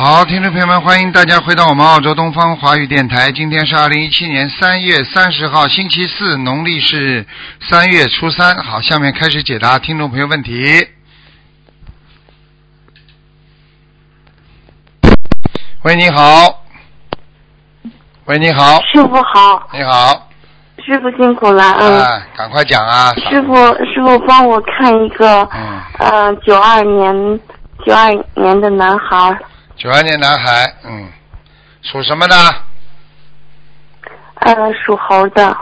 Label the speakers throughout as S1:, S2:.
S1: 好，听众朋友们，欢迎大家回到我们澳洲东方华语电台。今天是二零一七年三月三十号，星期四，农历是三月初三。好，下面开始解答听众朋友问题。喂，你好。喂，你好，
S2: 师傅好，
S1: 你好，
S2: 师傅辛苦了，嗯，
S1: 哎，赶快讲啊！
S2: 师傅师傅帮我看一个，
S1: 嗯，
S2: 呃，九二年九二年的男孩，
S1: 九二年男孩，嗯，属什么的？
S2: 呃，属猴的，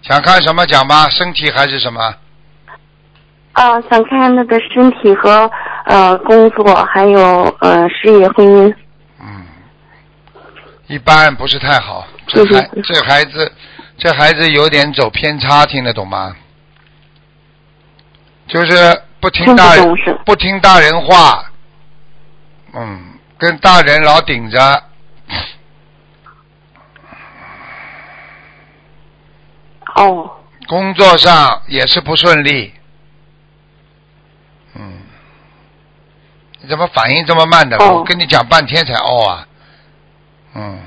S1: 想看什么讲吧？身体还是什么？
S2: 啊，想看那个身体和呃工作，还有呃事业婚姻，
S1: 嗯，一般不是太好。这孩这孩子，这孩子有点走偏差，听得懂吗？就是不听大人不听大人话，嗯，跟大人老顶着，
S2: 哦，
S1: 工作上也是不顺利。嗯，你怎么反应这么慢的？
S2: 哦。
S1: 我跟你讲半天才哦啊。嗯，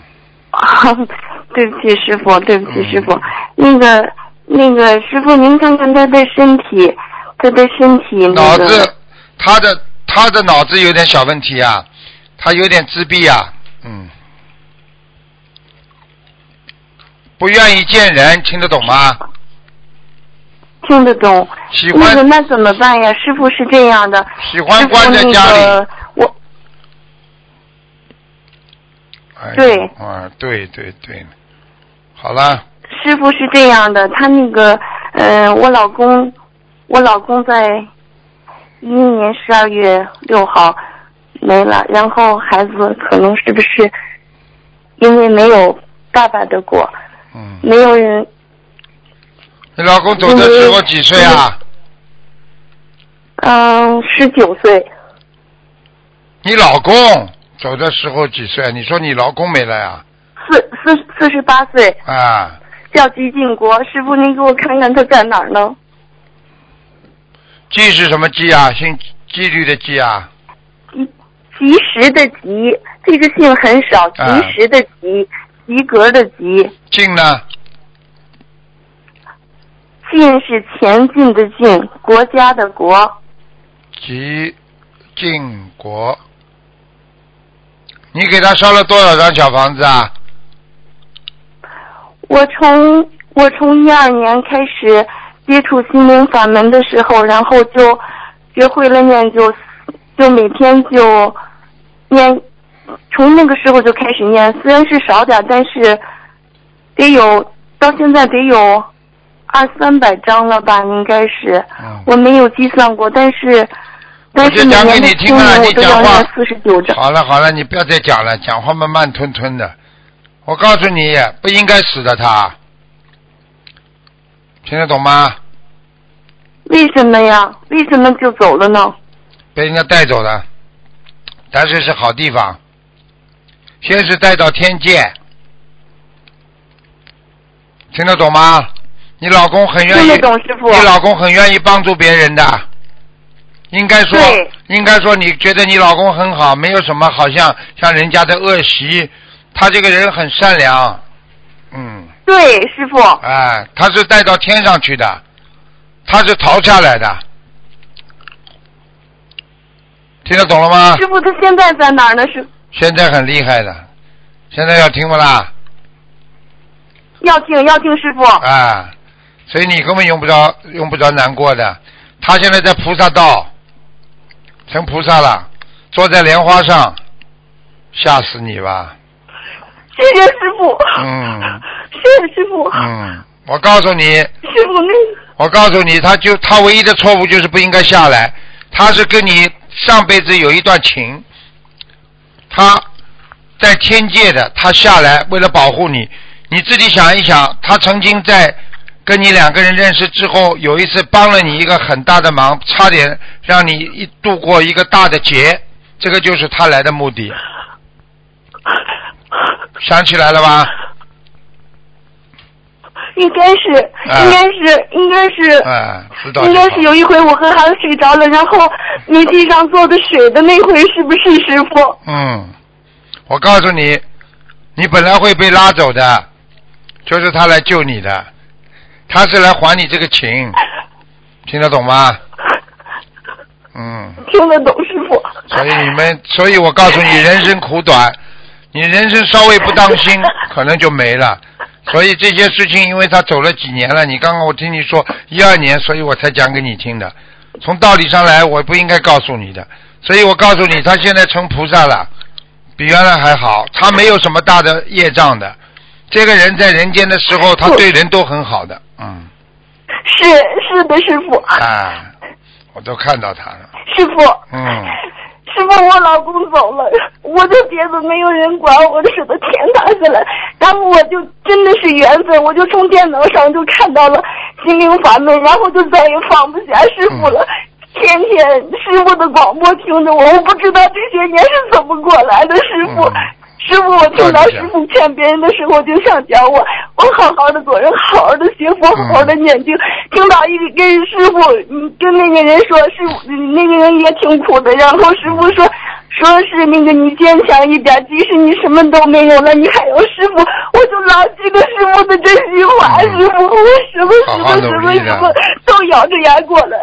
S2: 对不起师傅，对不起
S1: 嗯
S2: 师傅，那个那个师傅您看看他的身体，他的身体那个。
S1: 脑子，他的他的脑子有点小问题啊，他有点自闭啊，嗯，不愿意见人，听得懂吗？
S2: 听得懂。
S1: 喜
S2: 那个
S1: 欢
S2: 那怎么办呀？师傅是这样的，
S1: 喜欢关在家里。
S2: 那个我
S1: 哎
S2: 对
S1: 啊，对对对，好了，
S2: 师傅是这样的，他那个呃，我老公，我老公在一一年十二月六号没了，然后孩子可能是不是因为没有爸爸的果，
S1: 嗯，
S2: 没有人
S1: 你老公走的时候几岁啊？
S2: 嗯十九岁，
S1: 你老公走的时候几岁啊？你说你老公没了呀？
S2: 四四四十八岁，
S1: 啊，
S2: 叫吉进国。师傅，您给我看看他在哪儿呢？
S1: 纪是什么纪啊？姓纪律的纪啊？
S2: 及及时的及，这个姓很少，及
S1: 啊
S2: 时的及，及格的及，
S1: 进呢？
S2: 进是前进的进，国家的国。
S1: 吉晋国，你给他烧了多少张小房子啊？
S2: 我从我从一二年开始接触心灵法门的时候，然后就学会了念就就每天就念，从那个时候就开始念，虽然是少点，但是得有到现在得有二三百张了吧，应该是。
S1: 嗯，
S2: 我没有计算过，但是但是每
S1: 我就讲给
S2: 年的
S1: 你听了，
S2: 清明我
S1: 你讲话
S2: 都要念四十九章。
S1: 好了好了，你不要再讲了，讲话慢慢吞吞的。我告诉你，不应该死的他，听得懂吗？
S2: 为什么呀？为什么就走了呢？
S1: 被人家带走了，但是是好地方。先是带到天界，听得懂吗？你老公很愿意，你老公很愿意帮助别人的，应该说，应该说，你觉得你老公很好，没有什么好像像人家的恶习，他这个人很善良，嗯，
S2: 对，师傅。
S1: 哎，他是带到天上去的，他是逃下来的，听得懂了吗？
S2: 师傅他现在在哪儿呢？是
S1: 现在很厉害的，现在要听不啦？
S2: 要听要听师傅。
S1: 啊，所以你根本用不着用不着难过的。他现在在菩萨道，成菩萨了，坐在莲花上，吓死你吧！
S2: 谢谢师傅。
S1: 嗯
S2: 谢谢师傅。
S1: 嗯，我告诉你，
S2: 师傅那
S1: 我告诉你，他就他唯一的错误就是不应该下来，他是跟你上辈子有一段情，他在天界的，他下来为了保护你，你自己想一想，他曾经在跟你两个人认识之后，有一次帮了你一个很大的忙，差点让你一度过一个大的劫，这个就是他来的目的，想起来了吧？
S2: 应该是，
S1: 啊
S2: 应该是，应该是，
S1: 哎，知道
S2: 应该是有一回我和孩子睡着了，然后你地上坐的水的那回是不是师傅？
S1: 嗯，我告诉你，你本来会被拉走的，就是他来救你的，他是来还你这个情，听得懂吗？嗯，
S2: 听得懂师傅。
S1: 所以你们，所以我告诉你，人生苦短，你人生稍微不当心，可能就没了。所以这些事情，因为他走了几年了，你刚刚我听你说一二年，所以我才讲给你听的。从道理上来，我不应该告诉你的，所以我告诉你，他现在成菩萨了，比原来还好，他没有什么大的业障的。这个人在人间的时候，他对人都很好的，嗯，
S2: 是是的，师傅。
S1: 啊，我都看到他了，
S2: 师傅。
S1: 嗯。
S2: 师傅，我老公走了，我的别子没有人管，我的手都天塌下来。然后我就真的是缘分，我就从电脑上就看到了心灵法门，然后就再也放不下师傅了。天天师傅的广播听着我，我不知道这些年是怎么过来的，师傅。师傅，我听到师傅劝别人的时候，就想讲我，我好好的做人，好好的学佛，好好的念经。听到一个跟师傅，你，跟那个人说，师傅那个人也挺苦的，然后师傅说，说是那个你坚强一点，即使你什么都没有了，你还有师傅。我就牢记着师傅的真心话，师傅，我什么什么什么什么都咬着牙过来。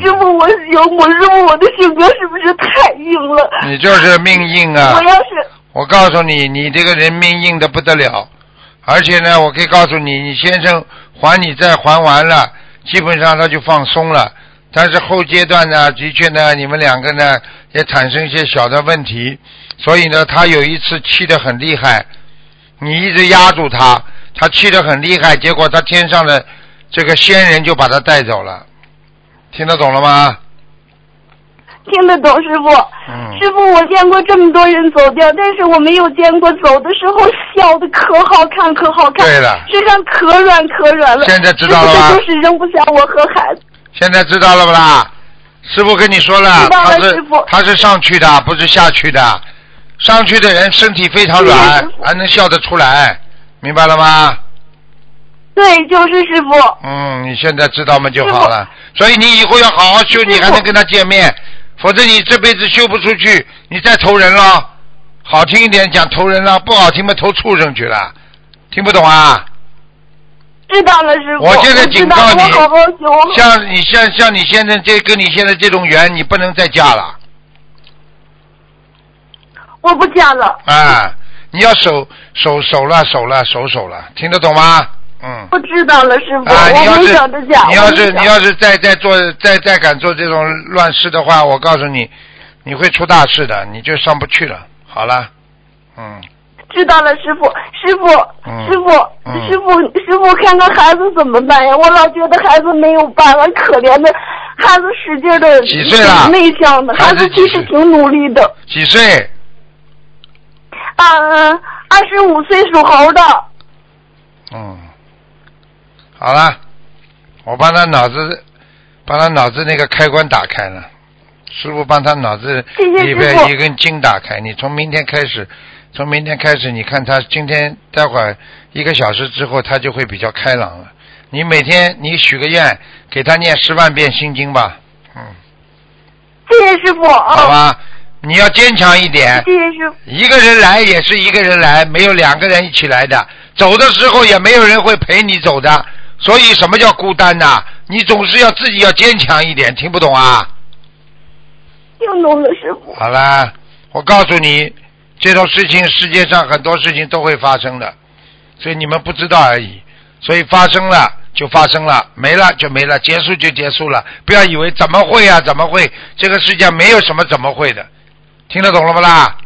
S2: 师傅，我有我师傅，我的性格是不是太硬了？
S1: 你就是命硬啊！
S2: 我要是。
S1: 我告诉你，你这个人命硬的不得了，而且呢，我可以告诉你，你先生还你债还完了，基本上他就放松了。但是后阶段呢，的确呢，你们两个呢也产生一些小的问题，所以呢，他有一次气得很厉害，你一直压住他，他气得很厉害，结果他天上的这个仙人就把他带走了，听得懂了吗？
S2: 听得懂师傅，师傅，我见过这么多人走掉，但是我没有见过走的时候 笑的可好看，可好看，
S1: 对了，
S2: 身上可软可软了。
S1: 现在知道了吧？
S2: 就是扔不下我和孩子。
S1: 现在知道了不啦？师傅跟你说了，他是他是上去的，不是下去的。上去的人身体非常软，还能笑得出来，明白了吗？
S2: 对，就是师傅。
S1: 嗯，你现在知道吗？就好了。所以你以后要好好修，你还能跟他见面。否则你这辈子修不出去，你再投人了。好听一点讲投人了，不好听嘛投畜生去了。听不懂啊？
S2: 知道了，师傅。
S1: 我现在警告你，
S2: 好好
S1: 像你像像你现在这跟你现在这种缘，你不能再嫁了。
S2: 我不嫁了。
S1: 啊，你要守守守了，守了，守守了，听得懂吗？嗯，
S2: 我知道了，师傅。
S1: 啊，你要是
S2: 你
S1: 要是你要是再再做再再敢做这种乱事的话，我告诉你，你会出大事的，你就上不去了。好了，嗯。
S2: 知道了，师傅，师傅，师傅，师傅，师傅，看看孩子怎么办呀？我老觉得孩子没有办法，可怜的孩子使劲的，
S1: 几岁了？
S2: 内向的
S1: 孩
S2: 子其实挺努力的。
S1: 几岁？
S2: 啊，二十五岁属猴的。
S1: 嗯。好了，我帮他脑子，帮他脑子那个开关打开了。师傅帮他脑子里边一根筋打开。你从明天开始，从明天开始，你看他今天待会儿一个小时之后，他就会比较开朗了。你每天你许个愿，给他念十万遍心经吧。嗯。
S2: 谢谢师傅。
S1: 好吧，你要坚强一点。
S2: 谢谢师傅。
S1: 一个人来也是一个人来，没有两个人一起来的。走的时候也没有人会陪你走的。所以什么叫孤单呐？你总是要自己要坚强一点，听不懂啊？
S2: 听懂了，师傅。
S1: 好啦，我告诉你，这种事情世界上很多事情都会发生的，所以你们不知道而已。所以发生了就发生了，没了就没了，结束就结束了。不要以为怎么会啊？怎么会？这个世界没有什么怎么会的，听得懂了不啦？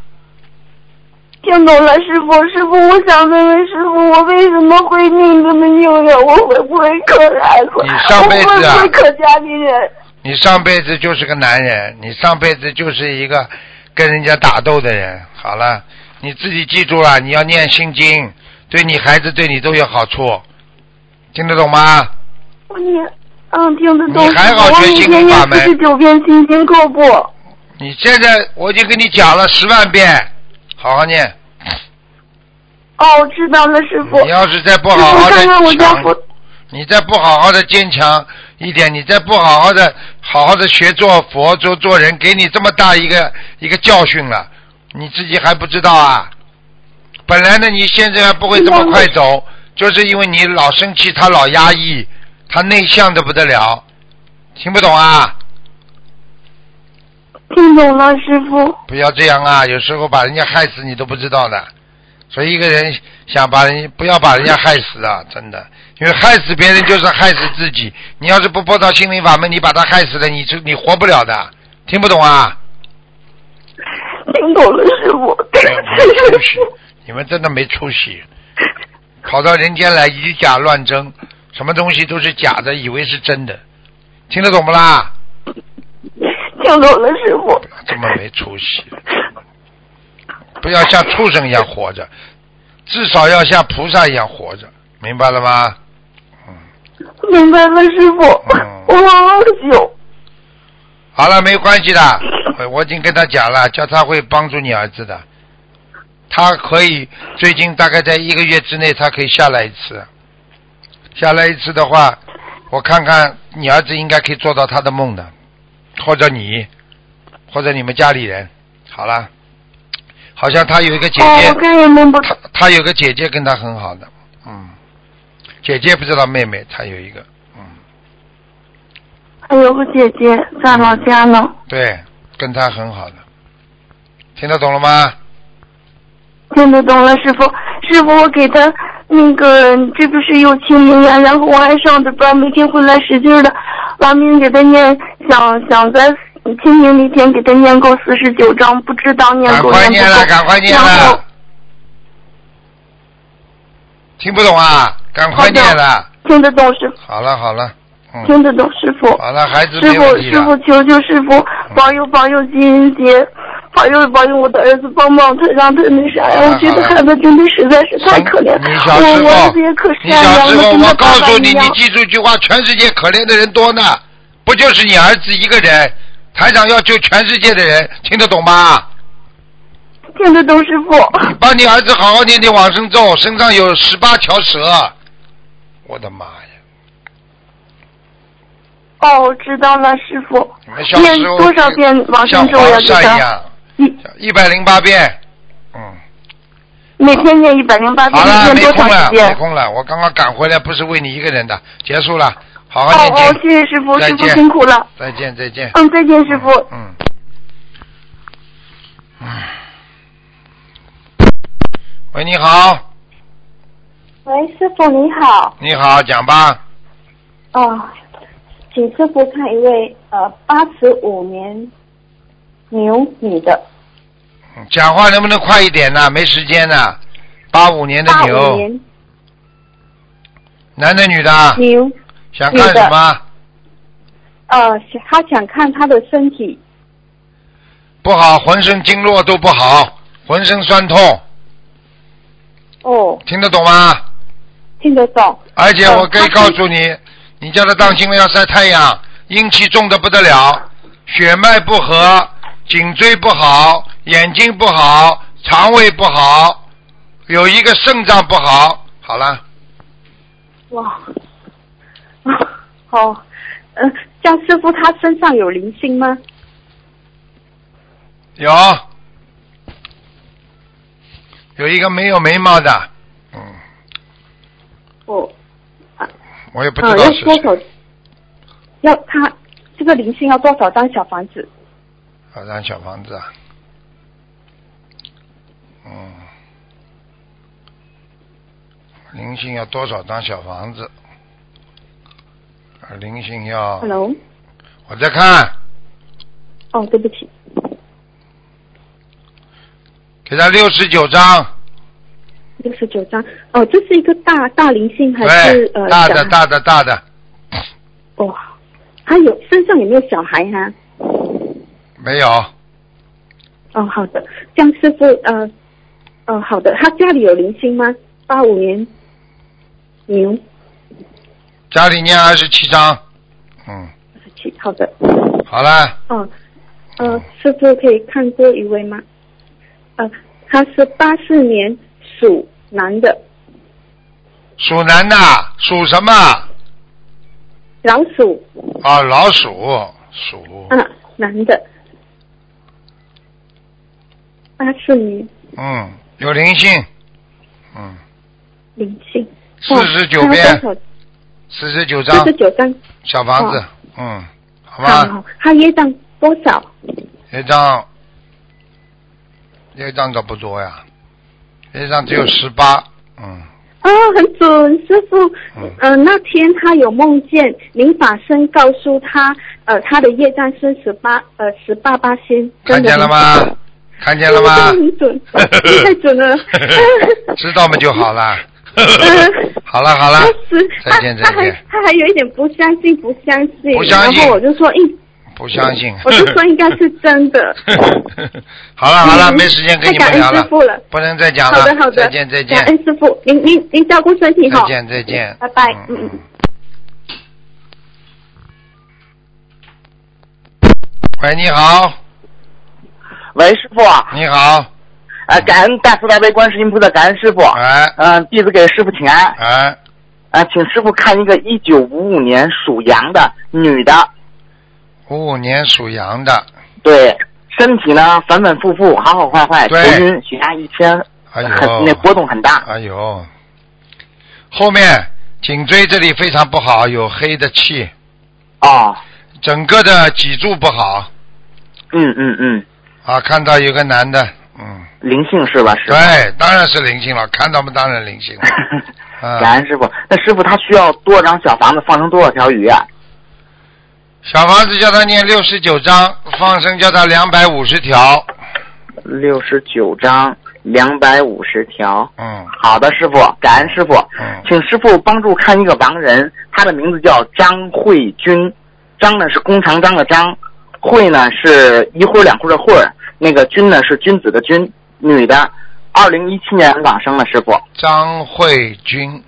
S2: 听懂了，师傅，师傅，我想问问师傅，我为什么会命这么硬呀？我会不会克孩子？
S1: 你上辈子啊？
S2: 我会不会克家里人？
S1: 你上辈子就是个男人，你上辈子就是一个跟人家打斗的人。好了，你自己记住了，你要念心经，对你孩子对你都有好处，听得懂吗？
S2: 我念，嗯，听得懂。
S1: 你还好学心经法门。
S2: 四十九遍心经够不？
S1: 你现在我已经跟你讲了十万遍。好好念。
S2: 哦，知道了，师傅。
S1: 你要是再不好好的
S2: 看看我家佛。
S1: 你再不好好的坚强一点，你再不好好的好好的学做佛做做人，给你这么大一个一个教训了，你自己还不知道啊？本来呢，你现在还不会这么快走，就是因为你老生气，他老压抑，他内向的不得了，听不懂啊？
S2: 听懂了，师傅。
S1: 不要这样啊！有时候把人家害死你都不知道的，所以一个人想把人不要把人家害死啊，真的，因为害死别人就是害死自己。你要是不播到心灵法门，你把他害死了，你就你活不了的。听不懂啊？
S2: 听懂了，师傅。
S1: 没出息，你们真的没出息，跑到人间来以假乱真，什么东西都是假的，以为是真的，听得懂不啦？
S2: 听懂了，师傅。
S1: 这么没出息，不要像畜生一样活着，至少要像菩萨一样活着，明白了吗？
S2: 嗯明白了，师傅。
S1: 嗯
S2: 我忘了久。
S1: 好了，没关系的，我我已经跟他讲了，叫他会帮助你儿子的，他可以最近大概在一个月之内，他可以下来一次，下来一次的话，我看看你儿子应该可以做到他的梦的，或者你，或者你们家里人，好了，好像他有一个姐
S2: 哦，
S1: 姐他他有个姐姐跟他很好的，嗯，姐姐不知道妹妹，他有一个，嗯，
S2: 还有个姐姐在老家呢。
S1: 对，跟他很好的，听得懂了吗？
S2: 听得懂了，师傅。师傅，我给他那个，这不是有清明呀，然后我还上着班，每天回来使劲的往命给他念，想想在清明那天给他念够四十九章，不知道念
S1: 赶
S2: 够
S1: 快念了，
S2: 念不够。
S1: 赶快念了，听不懂啊？赶快念了。
S2: 听得懂师傅，
S1: 好了好了，嗯，
S2: 听得懂师傅。
S1: 好了，孩子
S2: 师傅师傅，求求师傅保佑保佑金英杰，保佑保佑我的儿子，帮帮他，让他那啥呀！我觉得
S1: 好了
S2: 孩子真的实在是太可怜
S1: 你
S2: 了，
S1: 小时
S2: 我我儿子也可，
S1: 你
S2: 善良了，
S1: 小时候，我告诉你，你。记住一句话：全世界可怜的人多呢，不就是你儿子一个人？台长要救全世界的人，听得懂吗？
S2: 听得懂师傅。
S1: 帮你儿子好好念念往生咒，身上有十八条蛇。我的妈呀！
S2: 哦，我知道了，师傅。
S1: 你们小
S2: 念
S1: 时候
S2: 多少遍往生咒呀？
S1: 一，
S2: 一
S1: 一百零八遍。嗯，
S2: 每天念一百零八遍，
S1: 好了，
S2: 念多
S1: 没空了，没
S2: 长时间？
S1: 空了。我刚刚赶回来，不是为你一个人的，结束了，好好
S2: 哦
S1: 念经。
S2: 哦，谢谢师傅，师傅辛苦了。
S1: 再见，再见。
S2: 嗯，再见，师傅。
S1: 嗯。嗯。喂，你好，
S3: 喂，师傅你好，
S1: 你好，讲吧。
S3: 哦，请师傅看一位呃八十五年牛女的，
S1: 嗯讲话能不能快一点呢？没时间呢。八五年的牛，
S3: 年
S1: 男的女的啊？
S3: 牛，
S1: 想看什么？
S3: 呃，他想看他的身体，
S1: 不好，浑身经络都不好，浑身酸痛，
S3: 哦，
S1: 听得懂吗？
S3: 听得懂，
S1: 而且
S3: 呃
S1: 我可以告诉你，你叫他当心了，要晒太阳，阴气重的不得了，血脉不和，颈椎不好，眼睛不好，肠胃不好，有一个肾脏不好。好了，
S3: 哇，好，呃，江师傅他身上有灵性吗？
S1: 有有一个没有眉毛的，嗯，
S3: 哦，
S1: 我也不知
S3: 啊，
S1: 道是
S3: 要多少
S1: 谁。？
S3: 要他这个灵性要多少张小房子？
S1: 好张小房子啊，嗯，灵性要多少张小房子？啊，灵性要。
S3: Hello，
S1: 我在看，
S3: 哦，对不起，
S1: 给他六十九张，
S3: 六十九张。哦，这是一个大大灵性还是，呃
S1: 大的大的大的，
S3: 哦，还有身上有没有小孩哈、
S1: 没有，
S3: 哦，好的，江师傅，呃，哦，好的，他家里有灵性吗？八五年牛。
S1: 家里念二十七张，嗯，
S3: 二十七，好的，
S1: 好了，
S3: 哦，呃，师傅可以看多一位吗？呃，他是八四年属男的，
S1: 属男的，属什么？
S3: 老鼠，
S1: 啊，老鼠，鼠，
S3: 啊，男的，八四年
S1: 嗯，有灵性，嗯，
S3: 灵性，
S1: 四
S3: 十九
S1: 遍。
S3: 他要多少？
S1: 四十九张。
S3: 四十九张，
S1: 小房子，嗯，好
S3: 好
S1: 吧，
S3: 好，他业障多少？
S1: 业障，业障可不多呀，业障只有十八，嗯，
S3: 哦，很准，师傅。
S1: 嗯。
S3: 呃，那天他有梦见灵法生告诉他，呃，他的业障是十八，呃，十八八仙。
S1: 看见了吗？
S3: 准？
S1: 看见了吗？
S3: 很准，太准了。
S1: 知道嘛就好了。
S3: 嗯
S1: 好了好了
S3: 再见，
S1: 再见
S3: 他他还。他还有一点不相信，不相信。
S1: 不相信
S3: 然后我就说，应，
S1: 不相信。
S3: 我就说应该是真的。
S1: 好了好了，
S3: 嗯
S1: 没时间跟你们聊了
S3: 傅了，
S1: 不能再讲了。
S3: 好的好的，
S1: 再见再见
S3: 感。恩师傅，您您您照顾身体好。
S1: 再见再见。
S3: 拜拜
S1: 嗯
S3: 嗯嗯。
S1: 喂，你好，
S4: 喂，师傅，
S1: 你好，
S4: 呃，感恩大慈大悲观世音菩萨，感恩师傅。
S1: 哎。
S4: 嗯、弟子给师傅请安。
S1: 哎，
S4: 啊、请师傅看一个一九五五年属羊的女的，
S1: 五五年属羊的，
S4: 对，身体呢反反复复，好好坏坏，头
S1: 对
S4: 晕，血压一千，
S1: 哎呦。
S4: 很那波动很大。
S1: 哎呦，后面颈椎这里非常不好，有黑的气，
S4: 哦，
S1: 整个的脊柱不好。
S4: 嗯嗯嗯，
S1: 啊。看到有个男的，嗯，
S4: 灵性是吧？师傅。
S1: 对，当然是灵性了，看到嘛当然灵性了。啊，
S4: 感恩师傅。那师傅他需要多少张小房子放生多少条鱼啊？
S1: 小房子叫他念六十九章，放生叫他两百五十条。
S4: 六十九张，两百五十条。
S1: 嗯
S4: 好的，师傅，感恩师傅。
S1: 嗯，
S4: 请师傅帮助看一个亡人，他的名字叫张慧君，张呢是弓长张的张，慧呢是一会儿两会儿的会儿，那个君呢是君子的君，女的，二零一七年往生的师傅。
S1: 张慧君，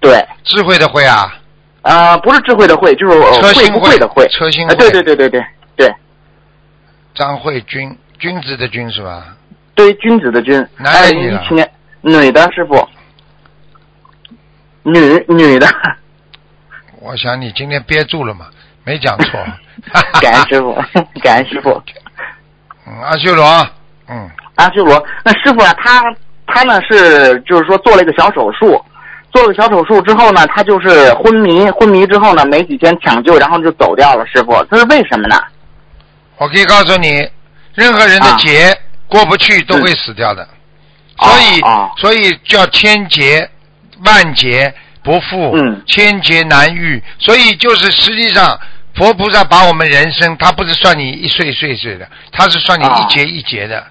S4: 对，
S1: 智慧的慧啊，
S4: 呃，不是智慧的慧，就是
S1: 车心
S4: 不会的会。
S1: 车心慧。
S4: 呃对对对对对对
S1: 张慧君，君子的君是吧？
S4: 对，君子的君。二
S1: 男的女的
S4: 零一七年，女的师傅。女女的，
S1: 我想你今天憋住了嘛，没讲错。
S4: 感恩师傅，感恩师傅。
S1: 嗯，阿修罗，嗯，
S4: 阿修罗，那师傅啊，他他呢是就是说做了一个小手术，做了个小手术之后呢，他就是昏迷，昏迷之后呢，没几天抢救，然后就走掉了。师傅，这是为什么呢？
S1: 我可以告诉你，任何人的
S4: 啊
S1: 劫过不去都会死掉的，所以、
S4: 啊
S1: 所以叫千劫万劫不复，
S4: 嗯
S1: 千劫难遇。所以就是实际上，佛菩萨把我们人生，他不是算你一岁一岁岁的，他是算你
S4: 啊
S1: 一节一节的，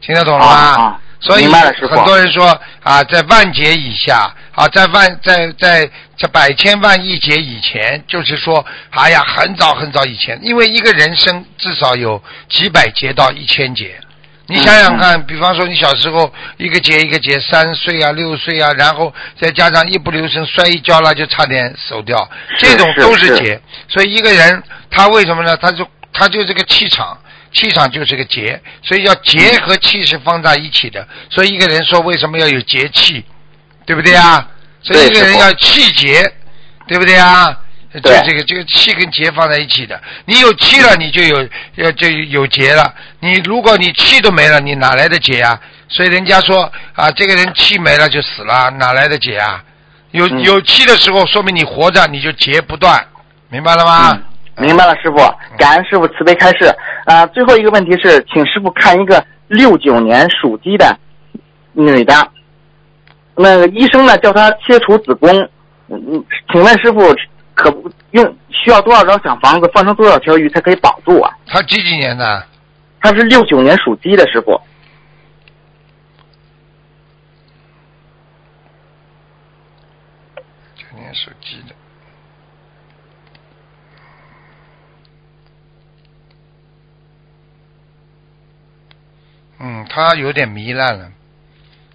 S1: 听得懂了吗？所以很多人说啊，在万劫以下啊，在万在在在百千万亿劫以前，就是说，哎呀，很早很早以前，因为一个人生至少有几百劫到一千劫。你想想看，比方说你小时候一个节一个节，三岁啊、六岁啊，然后再加上一不留神摔一跤了，就差点走掉，这种都
S4: 是是
S1: 是劫。所以一个人他为什么呢？他就他就这个气场，气场就是个节，所以要节和气是放在一起的。所以一个人说为什么要有节气，对不对啊？所以一个人要气节，对不对啊？就
S4: 对
S1: 这个这个气跟结放在一起的，你有气了，你就有呃就有结了。你如果你气都没了，你哪来的结啊？所以人家说啊，这个人气没了就死了，哪来的结啊？有
S4: 嗯
S1: 有气的时候，说明你活着，你就结不断，明白了吗？
S4: 嗯明白了，师傅，感恩师傅慈悲开示。啊、最后一个问题是，请师傅看一个六九年属鸡的女的，那个医生呢叫她切除子宫，嗯嗯，请问师傅可不用需要多少张小房子，放成多少条鱼才可以保住啊？
S1: 他几几年的？
S4: 他是六九年属鸡的师傅，
S1: 九年属鸡的。嗯，他有点糜烂了。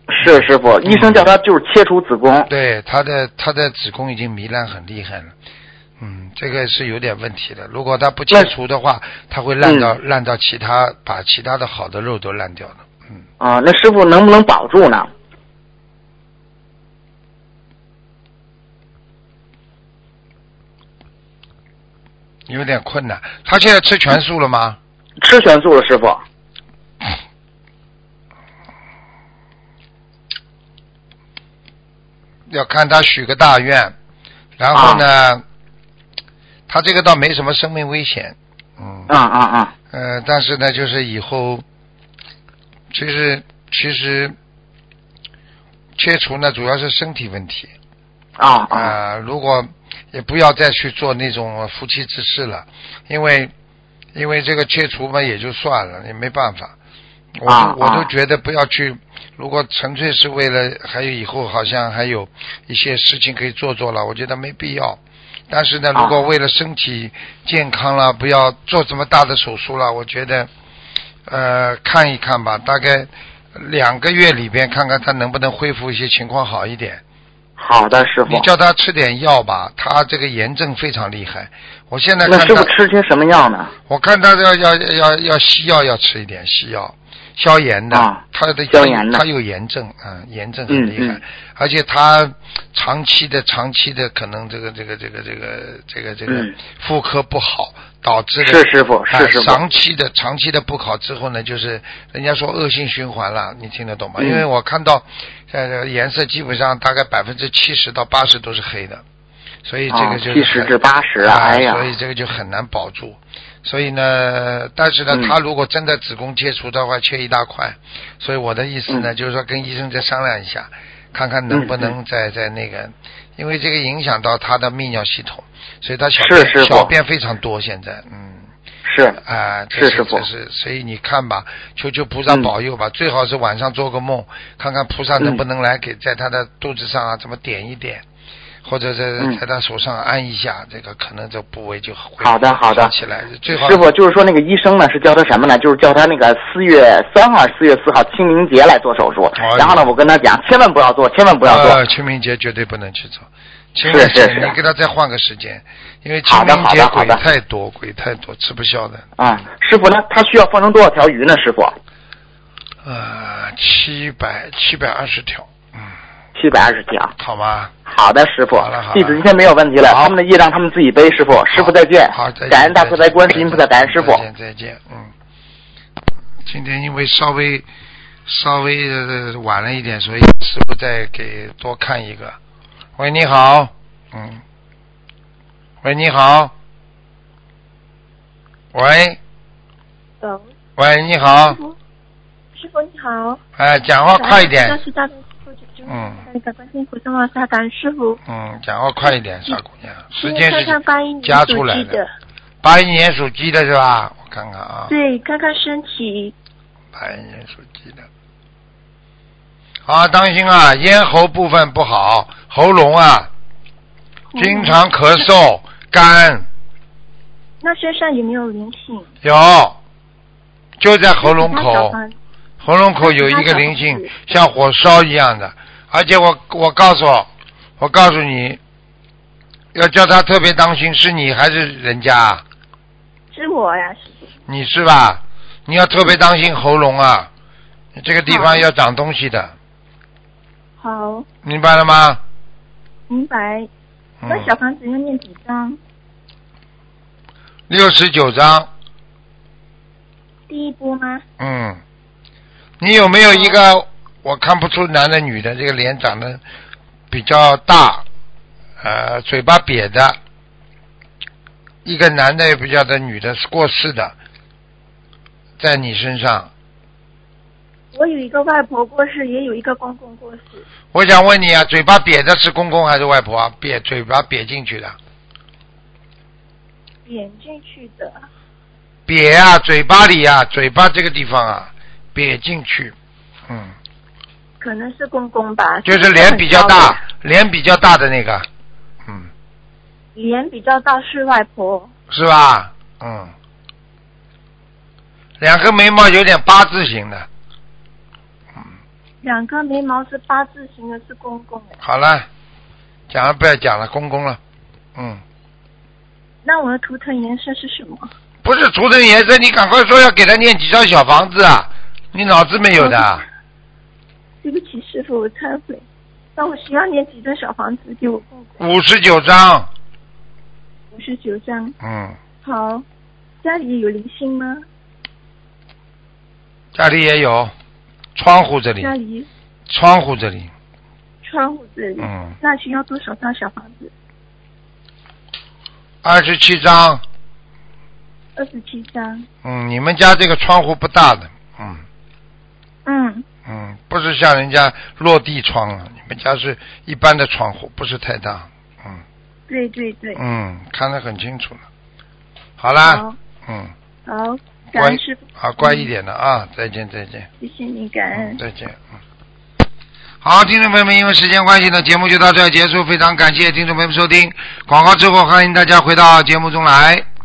S4: 是师傅，医生叫他就是切除子宫。
S1: 对，他的他的子宫已经糜烂很厉害了。嗯，这个是有点问题的。如果他不切除的话，他会烂到、烂到其他，把其他的好的肉都烂掉了。嗯，
S4: 啊，那师傅能不能保住呢？
S1: 有点困难。他现在吃全素了吗？
S4: 吃全素了，师傅。
S1: 要看他许个大愿，然后呢，他这个倒没什么生命危险，嗯，
S4: 啊啊啊！
S1: 呃，但是呢，就是以后，其实其实切除呢，主要是身体问题
S4: 啊啊
S1: 啊、如果也不要再去做那种夫妻之事了，因为因为这个切除嘛也就算了，也没办法。我我都
S4: 啊
S1: 觉得不要去，如果纯粹是为了还有以后好像还有一些事情可以做做了，我觉得没必要。但是呢，
S4: 啊
S1: 如果为了身体健康了，不要做这么大的手术了，我觉得呃看一看吧，大概两个月里边看看他能不能恢复一些情况好一点。
S4: 好的，师傅
S1: 你。叫他吃点药吧，他这个炎症非常厉害。我现在
S4: 那师
S1: 看他
S4: 傅吃些什么药呢？
S1: 我看他要要要要西药要吃一点西药，消炎的，
S4: 啊
S1: 他的
S4: 消炎的
S1: 他有炎症啊、炎症很厉害，而且他长期的长期的可能这个这个这个这个这个这个
S4: 嗯
S1: 妇科不好，导致的
S4: 是师傅是
S1: 啊
S4: 师傅
S1: 长期的长期的不好之后呢，就是人家说恶性循环了，你听得懂吗？
S4: 嗯
S1: 因为我看到呃颜色基本上大概百分之七十到八十都是黑的。所以这个就是
S4: 啊70
S1: 很
S4: 至八十啊哎呀
S1: 所以这个就很难保住。所以呢，但是呢，
S4: 嗯。
S1: 他如果真的子宫切除的话，切一大块，所以我的意思呢，
S4: 嗯。
S1: 就是说跟医生再商量一下，看看能不能再再那个，因为这个影响到他的泌尿系统，所以他小便小便非常多，现在嗯。
S4: 是
S1: 啊，这是
S4: 是师傅。
S1: 这是，所以你看吧，求求菩萨
S4: 嗯。
S1: 保佑吧，最好是晚上做个梦，看看菩萨能不能来给在他的肚子上啊，怎么点一点，或者在
S4: 嗯
S1: 在他手上按一下，这个可能这部位就会
S4: 好的好的
S1: 起来。最好
S4: 师傅，就是说那个医生呢是叫他什么呢？就是叫他那个四月三号、四月四号清明节来做手术。
S1: 哎
S4: 然后呢，我跟他讲，千万不要做，千万不要做。
S1: 呃，清明节绝对不能去做。清明节你给他再换个时间，因为清明节鬼太多，鬼太多，吃不消的。
S4: 啊，师傅呢？他需要放生多少条鱼呢？师傅，
S1: 呃，七百七百二十条，嗯，
S4: 七百二十条。
S1: 好吗？
S4: 好的，师傅
S1: 好了好了，
S4: 弟子今天没有问题了，他们的业障他们自己背。师傅，师傅再见。
S1: 好，再见。
S4: 感恩大慈悲观世音菩萨，感恩师傅
S1: 再。见，再见。嗯，今天因为稍微稍微呃晚了一点，所以师傅再给多看一个。喂，你好。嗯。喂，你好。喂，
S5: 走，
S1: 喂，你好
S5: 师。傅，师傅你好，
S1: 哎，讲话快一
S5: 那
S1: 点。
S5: 是大悲师傅，就
S1: 嗯
S5: 那个观世音菩萨感恩师傅。
S1: 嗯，讲话快一点，傻姑娘。时间是加出来的。八一年属鸡的是吧？我看看啊。
S5: 对，看看身体，
S1: 八一年属鸡的。啊，当心啊，咽喉部分不好，喉咙啊，经常咳嗽、干，
S5: 那身上有没有灵性？
S1: 有，就在喉咙口，
S5: 房
S1: 喉咙口有一个灵性，像火烧一样的。而且我我告诉我，我告诉你，要叫他特别当心，是你还是人家啊？
S5: 是我呀。
S1: 你是吧？你要特别当心喉咙啊，这个地方要长东西的，
S5: 好，
S1: 明白了吗？
S5: 明白。
S1: 嗯
S5: 那小房子要念几张？
S1: 六十九张，
S5: 第一波吗？
S1: 嗯，你有没有一个我看不出男的女的，这个脸长得比较大，呃，嘴巴瘪的，一个男的也比较的，女的是过世的，在你身上，
S5: 我有一个外婆过世，也有一个公公过世。
S1: 我想问你啊，嘴巴瘪的是公公还是外婆啊？瘪嘴巴瘪进去的，
S5: 扁进去的，
S1: 瘪啊，嘴巴里啊，嘴巴这个地方啊，瘪进去，嗯，
S5: 可能是公公吧。
S1: 就是脸比较大，脸比较大的那个，嗯。
S5: 脸比较大是外婆，
S1: 是吧？嗯，两个眉毛有点八字形的。
S5: 两个眉毛是八字形的，是公公哎。
S1: 好了，讲了不要讲了，公公了。嗯，
S5: 那我的图腾颜色是什么？
S1: 不是图腾颜色，你赶快说要给他念几张小房子啊！你脑子没有的？
S5: 对不起，师傅，我忏悔。那我需要念几张小房子给我公公？
S1: 五十九张。
S5: 五十九张。
S1: 嗯，
S5: 好，家里有灵性吗？
S1: 家里也有，窗户这里，
S5: 家里
S1: 窗户这里，
S5: 窗户这里，
S1: 嗯，
S5: 那需要多少张小房子？
S1: 二十七张。
S5: 二十七张。
S1: 嗯，你们家这个窗户不大的，嗯
S5: 嗯，
S1: 嗯，不是像人家落地窗啊，你们家是一般的窗户，不是太大，嗯
S5: 对对对。
S1: 嗯，看得很清楚了。好啦
S5: 好，
S1: 嗯，
S5: 好，感
S1: 乖
S5: 恩师傅。
S1: 好，乖一点的啊，再见再见。
S5: 谢谢你，感恩
S1: 嗯，。再见。嗯。好，听众朋友们，因为时间关系呢，节目就到这儿结束。非常感谢听众朋友们收听广告之后，欢迎大家回到节目中来。